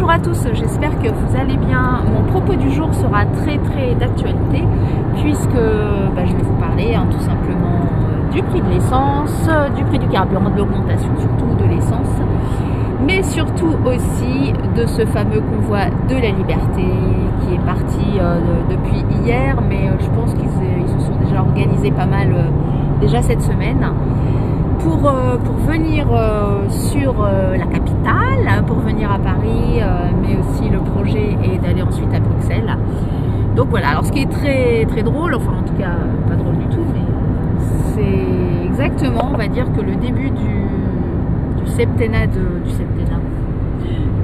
Bonjour à tous, j'espère que vous allez bien. Mon propos du jour sera très très d'actualité puisque bah, je vais vous parler hein, tout simplement euh, du prix de l'essence, du prix du carburant, de l'augmentation surtout de l'essence, mais surtout aussi de ce fameux convoi de la liberté qui est parti euh, depuis hier, mais euh, je pense qu'ils se sont déjà organisés pas mal déjà cette semaine pour, euh, pour venir euh, sur euh, la capitale, pour venir à Paris, mais aussi le projet est d'aller ensuite à Bruxelles. Donc voilà, alors ce qui est très très drôle, enfin en tout cas pas drôle du tout, mais c'est exactement, on va dire que le début du, septennat de, du septennat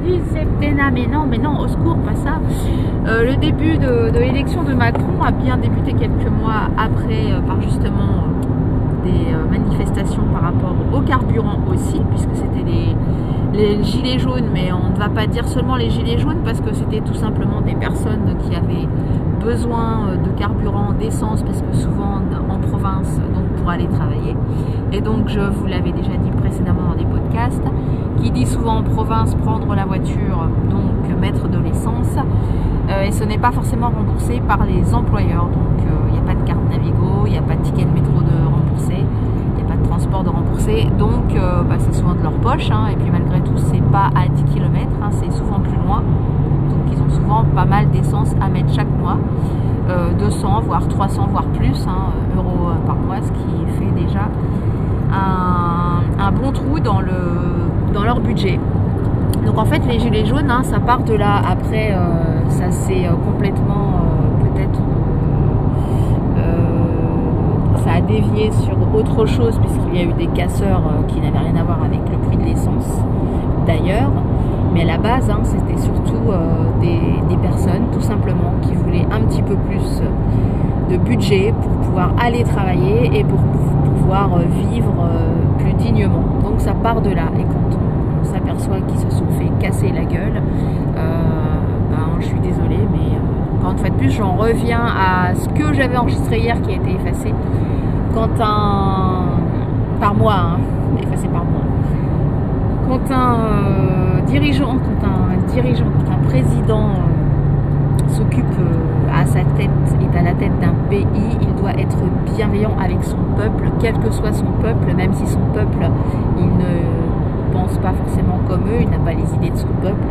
du septennat, mais non, mais non, au secours, pas ça. le début de l'élection de Macron a bien débuté quelques mois après, par justement des euh, manifestations par rapport au carburant aussi, puisque c'était les, gilets jaunes, mais on ne va pas dire seulement les gilets jaunes, parce que c'était tout simplement des personnes qui avaient besoin euh, de carburant, d'essence, parce que souvent en province, donc pour aller travailler. Et donc je vous l'avais déjà dit précédemment dans des podcasts, qui dit souvent en province prendre la voiture, donc mettre de l'essence, euh, et ce n'est pas forcément remboursé par les employeurs. Donc il n'y a pas de carte Navigo, il n'y a pas de ticket de métro de n'y de rembourser, donc euh, bah, c'est souvent de leur poche, hein. et puis malgré tout c'est pas à 10 km, hein. c'est souvent plus loin, donc ils ont souvent pas mal d'essence à mettre chaque mois, 200 euh, voire 300 voire plus hein, euros euh, par mois, ce qui fait déjà un, bon trou dans, le, dans leur budget. Donc en fait les gilets jaunes, ça part de là, après ça s'est complètement peut-être ça a dévié sur autre chose puisqu'il y a eu des casseurs euh, qui n'avaient rien à voir avec le prix de l'essence d'ailleurs. Mais à la base, hein, c'était surtout euh, des, personnes tout simplement qui voulaient un petit peu plus de budget pour pouvoir aller travailler et pour pouvoir euh, vivre plus dignement. Donc ça part de là. Et quand on s'aperçoit qu'ils se sont fait casser la gueule, ben, je suis désolée, mais quand fait plus, j'en reviens à ce que j'avais enregistré hier qui a été effacé quand un par mois, hein, effacé par mois, quand un euh, dirigeant, quand un dirigeant, quand un président euh, s'occupe euh, à sa tête, est à la tête d'un pays, il doit être bienveillant avec son peuple, quel que soit son peuple, même si son peuple, il ne pense pas forcément comme eux, il n'a pas les idées de son peuple.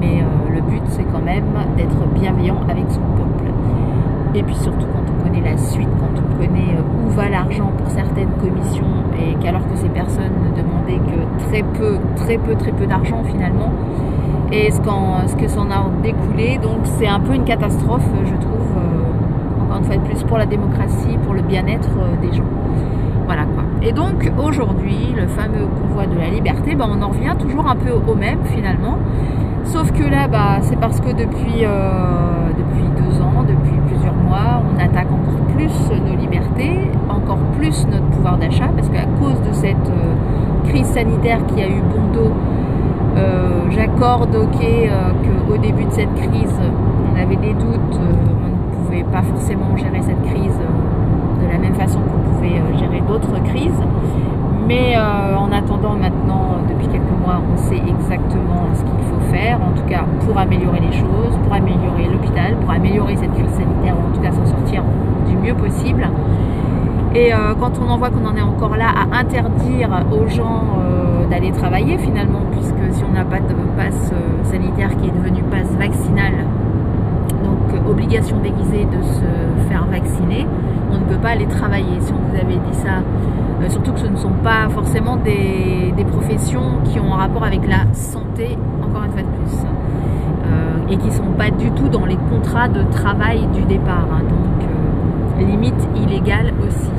Mais le but, c'est quand même d'être bienveillant avec son peuple. Et puis surtout quand on connaît la suite, quand on connaît euh, où va l'argent pour certaines commissions et qu'alors que ces personnes ne demandaient que très peu, très peu, très peu d'argent finalement, et ce, ce que s'en a découlé, donc c'est un peu une catastrophe, je trouve, euh, encore une fois de plus, pour la démocratie, pour le bien-être euh, des gens. Voilà quoi. Et donc aujourd'hui, le fameux convoi de la liberté, bah, on en revient toujours un peu au même finalement. Sauf que là, bah, c'est parce que depuis on attaque encore plus nos libertés, encore plus notre pouvoir d'achat, parce qu'à cause de cette euh, crise sanitaire qui a eu bon dos, euh, j'accorde ok euh, qu'au début de cette crise, on avait des doutes, on ne pouvait pas forcément gérer cette crise de la même façon qu'on pouvait gérer d'autres crises. Mais en attendant maintenant, depuis quelques mois, on sait exactement ce qu'il faut faire, en tout cas pour améliorer les choses, pour améliorer l'hôpital, pour améliorer cette crise sanitaire, ou en tout cas s'en sortir du mieux possible. Et euh, quand on en voit qu'on en est encore là à interdire aux gens euh, d'aller travailler finalement, puisque si on n'a pas de passe euh, sanitaire qui est devenu passe vaccinal, donc obligation déguisée de se faire vacciner, on ne peut pas aller travailler. Si on vous avait dit ça, surtout que ce ne sont pas forcément des, professions qui ont un rapport avec la santé, encore une fois de plus. Euh, et qui ne sont pas du tout dans les contrats de travail du départ. Hein. donc, euh, limite illégale aussi.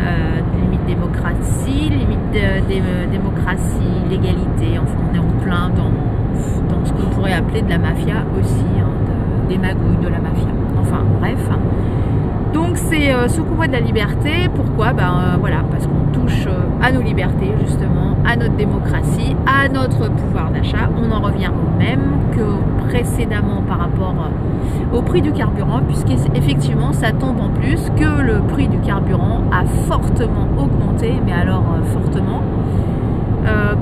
Euh, limite démocratie, limite démocratie, légalité. Enfin, on est en plein dans, dans ce qu'on pourrait appeler de la mafia aussi, hein, des magouilles de la mafia. Enfin, bref. Donc c'est ce convoi de la liberté. Pourquoi? Ben voilà, parce qu'on touche à nos libertés justement, à notre démocratie, à notre pouvoir d'achat. On en revient au même que précédemment par rapport au prix du carburant, puisqu'effectivement ça tombe en plus que le prix du carburant a fortement augmenté, mais alors fortement.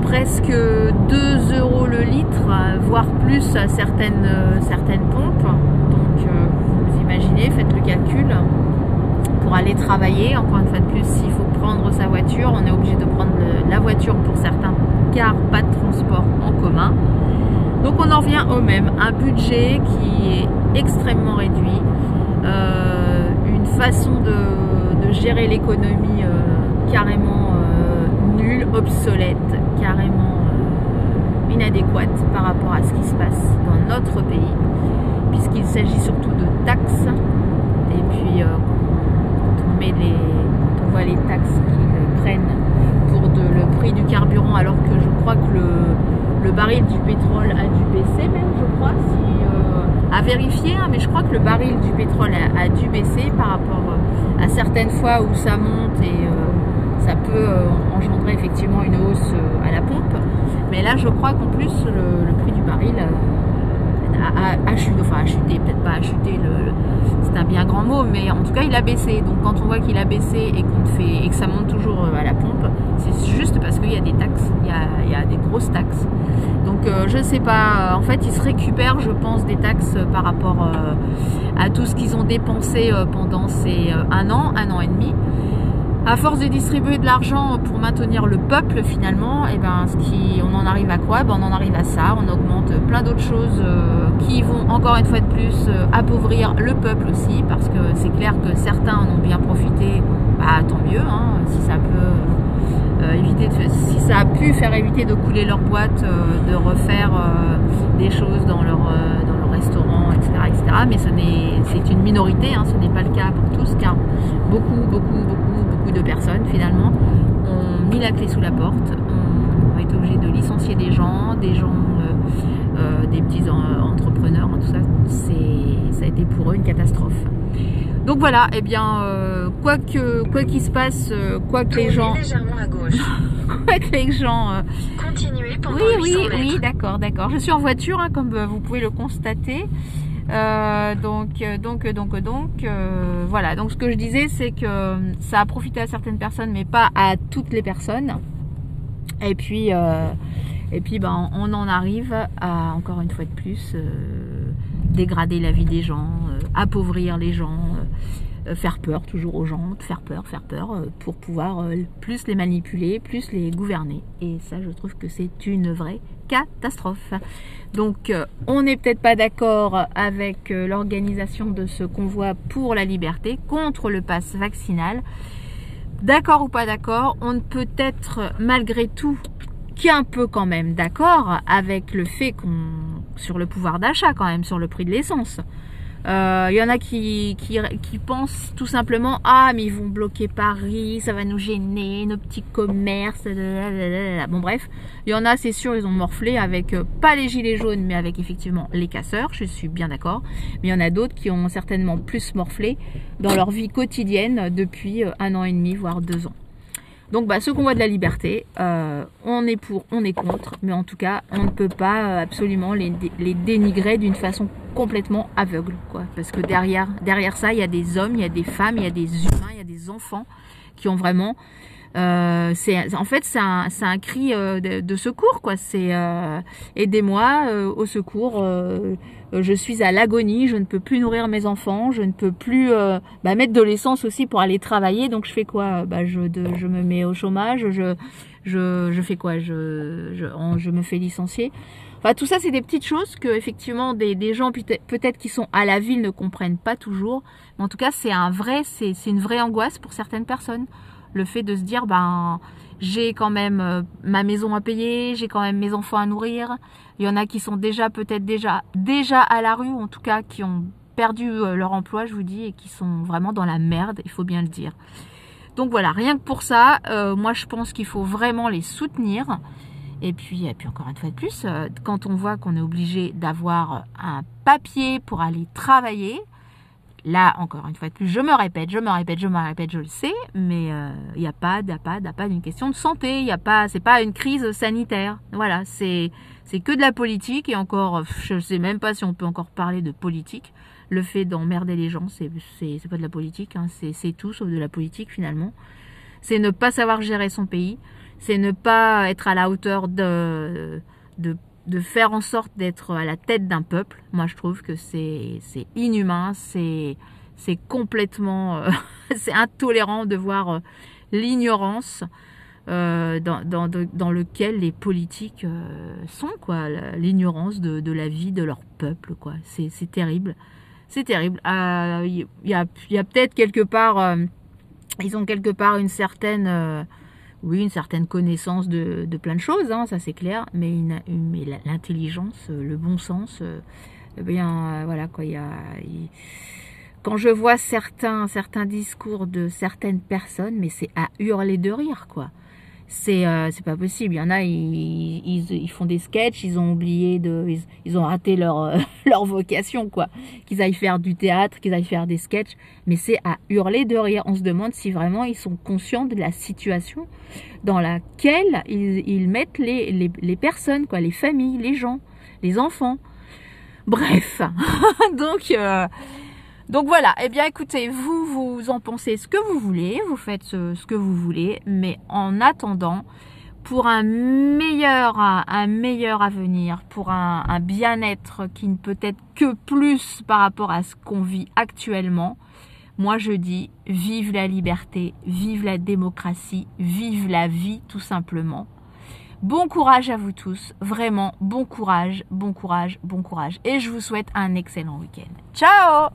Presque 2 euros le litre, voire plus à certaines, certaines pompes. Donc vous imaginez, faites le calcul. Pour aller travailler, encore une fois de plus, s'il faut prendre sa voiture, on est obligé de prendre la voiture pour certains car pas de transport en commun. Donc on en revient au même, un budget qui est extrêmement réduit, euh, une façon de, gérer l'économie euh, carrément euh, obsolète, carrément inadéquate par rapport à ce qui se passe dans notre pays, puisqu'il s'agit surtout de taxes. Et puis quand on met les, on voit les taxes qu'ils prennent pour le prix du carburant, alors que je crois que le le baril du pétrole a dû baisser même, je crois, euh, à vérifier, hein, mais je crois que le baril du pétrole a, dû baisser par rapport euh, à certaines fois où ça monte et euh, ça peut engendrer effectivement une hausse à la pompe. Mais là, je crois qu'en plus, le, prix du baril a, chuté, enfin a chuté, peut-être pas a chuté, c'est un bien grand mot, mais en tout cas, il a baissé. Donc quand on voit qu'il a baissé et, qu'on fait, et que ça monte toujours à la pompe, c'est juste parce qu'il y a des taxes, il y a, des grosses taxes. Donc euh, je sais pas, en fait ils se récupèrent je pense des taxes par rapport euh, à tout ce qu'ils ont dépensé euh, pendant ces un an, un an et demi. À force de distribuer de l'argent pour maintenir le peuple finalement, et eh ben ce qui, on en arrive à quoi? Ben, On en arrive à ça, on augmente plein d'autres choses qui vont encore une fois de plus appauvrir le peuple aussi, parce que c'est clair que certains en ont bien profité, bah tant mieux, hein, si ça peut euh, éviter si ça a pu faire éviter de couler leur boîte, euh, de refaire euh, des choses dans leur, dans restaurant, etc., etc. Mais c'est une minorité, hein, ce n'est pas le cas pour tous, car beaucoup, beaucoup, beaucoup de personnes finalement ont mis la clé sous la porte, ont été obligés de licencier des gens, des gens, des petits entrepreneurs, hein, tout ça. C'est, ça a été pour eux une catastrophe. Donc voilà, et eh bien, euh, quoi que quoi qu'il se passe, euh, quoi que les gens, légèrement à gauche. quoi que les gens, euh, continuez pendant oui, oui, oui, d'accord, d'accord. Je suis en voiture, hein, comme vous pouvez le constater. Donc, donc, donc, donc, voilà. Donc, ce que je disais, c'est que ça a profité à certaines personnes, mais pas à toutes les personnes. Et puis, ben, on en arrive à encore une fois de plus dégrader la vie des gens, euh, appauvrir les gens, euh, euh, faire peur toujours aux gens, faire peur, faire peur, pour pouvoir plus les manipuler, plus les gouverner. Et ça, je trouve que c'est une vraie catastrophe. Donc, on n'est peut-être pas d'accord avec l'organisation de ce convoi pour la liberté contre le pass vaccinal. D'accord ou pas d'accord, on ne peut être malgré tout qu'un peu quand même d'accord avec le fait qu'on sur le pouvoir d'achat quand même, sur le prix de l'essence. Il euh, y en a qui, qui, qui, pensent tout simplement Ah, mais ils vont bloquer Paris, ça va nous gêner, nos petits commerces. Bon, bref, il y en a, c'est sûr, ils ont morflé avec euh, pas les gilets jaunes, mais avec effectivement les casseurs, je suis bien d'accord. Mais il y en a d'autres qui ont certainement plus morflé dans leur vie quotidienne depuis euh, un an et demi, voire deux ans. Donc bah, ce qu'on voit de la liberté, euh, on est pour, on est contre, mais en tout cas, on ne peut pas euh, absolument les, dénigrer d'une façon complètement aveugle. Quoi. Parce que derrière, derrière ça, il y a des hommes, il y a des femmes, il y a des humains, il y a des enfants qui ont vraiment... Euh, c'est en fait c'est un, un, cri de, secours quoi c'est aidez-moi au secours euh, je suis à l'agonie, je ne peux plus nourrir mes enfants, je ne peux plus euh, bah, mettre de l'essence aussi pour aller travailler. Donc je fais quoi? Bah, je, je me mets au chômage, je, je, je fais quoi? Je, je, je, me fais licencier. Enfin, tout ça, c'est des petites choses que effectivement des, des gens peut-être qui sont à la ville ne comprennent pas toujours. Mais en tout cas, c'est un vrai, c'est une vraie angoisse pour certaines personnes. Le fait de se dire, ben j'ai quand même euh, ma maison à payer, j'ai quand même mes enfants à nourrir. Il y en a qui sont déjà peut-être déjà déjà à la rue, en tout cas qui ont perdu euh, leur emploi, je vous dis, et qui sont vraiment dans la merde, il faut bien le dire. Donc voilà, rien que pour ça, euh, moi je pense qu'il faut vraiment les soutenir. Et puis, et puis encore une fois de plus, quand on voit qu'on est obligé d'avoir un papier pour aller travailler, Là, encore une fois de plus, je me répète, je me répète, je me répète, je le sais, mais il euh, n'y a pas, a pas, a pas d'une question de santé, il y a pas, c'est pas une crise sanitaire. Voilà, c'est c'est que de la politique et encore, je sais même pas si on peut encore parler de politique. Le fait d'emmerder les gens, c'est c'est pas de la politique, hein, c'est tout sauf de la politique finalement. C'est ne pas savoir gérer son pays, c'est ne pas être à la hauteur de, de faire en sorte d'être à la tête d'un peuple. Moi, je trouve que c'est inhumain, c'est complètement, euh, c'est intolérant de voir euh, l'ignorance euh, dans, dans, lequel les politiques sont, quoi, l'ignorance de, la vie de leur peuple, quoi. C'est terrible, c'est terrible. Il y a, y a peut-être quelque part, ils ont quelque part une certaine, oui, une certaine connaissance de, de plein de choses, hein, ça c'est clair, mais, une, mais l'intelligence, le bon sens, eh bien, voilà, quoi, il. Y, quand je vois certains, certains discours de certaines personnes, mais c'est à hurler de rire, quoi c'est euh, c'est pas possible. Il y en a, ils, ils, ils, font des sketchs, ils ont oublié de, ils, ont raté leur euh, leur vocation quoi. Qu'ils aillent faire du théâtre, qu'ils aillent faire des sketchs, mais c'est à hurler de rire. On se demande si vraiment ils sont conscients de la situation dans laquelle ils, ils mettent les, les les personnes quoi, les familles, les gens, les enfants. Bref, donc. Euh, donc voilà, eh bien écoutez, vous, vous en pensez ce que vous voulez, vous faites ce, ce que vous voulez, mais en attendant, pour un meilleur, avenir, pour un bien-être qui ne peut être que plus par rapport à ce qu'on vit actuellement, moi je dis vive la liberté, vive la démocratie, vive la vie tout simplement. Bon courage à vous tous, vraiment bon courage, bon courage, bon courage. Et je vous souhaite un excellent week-end. Ciao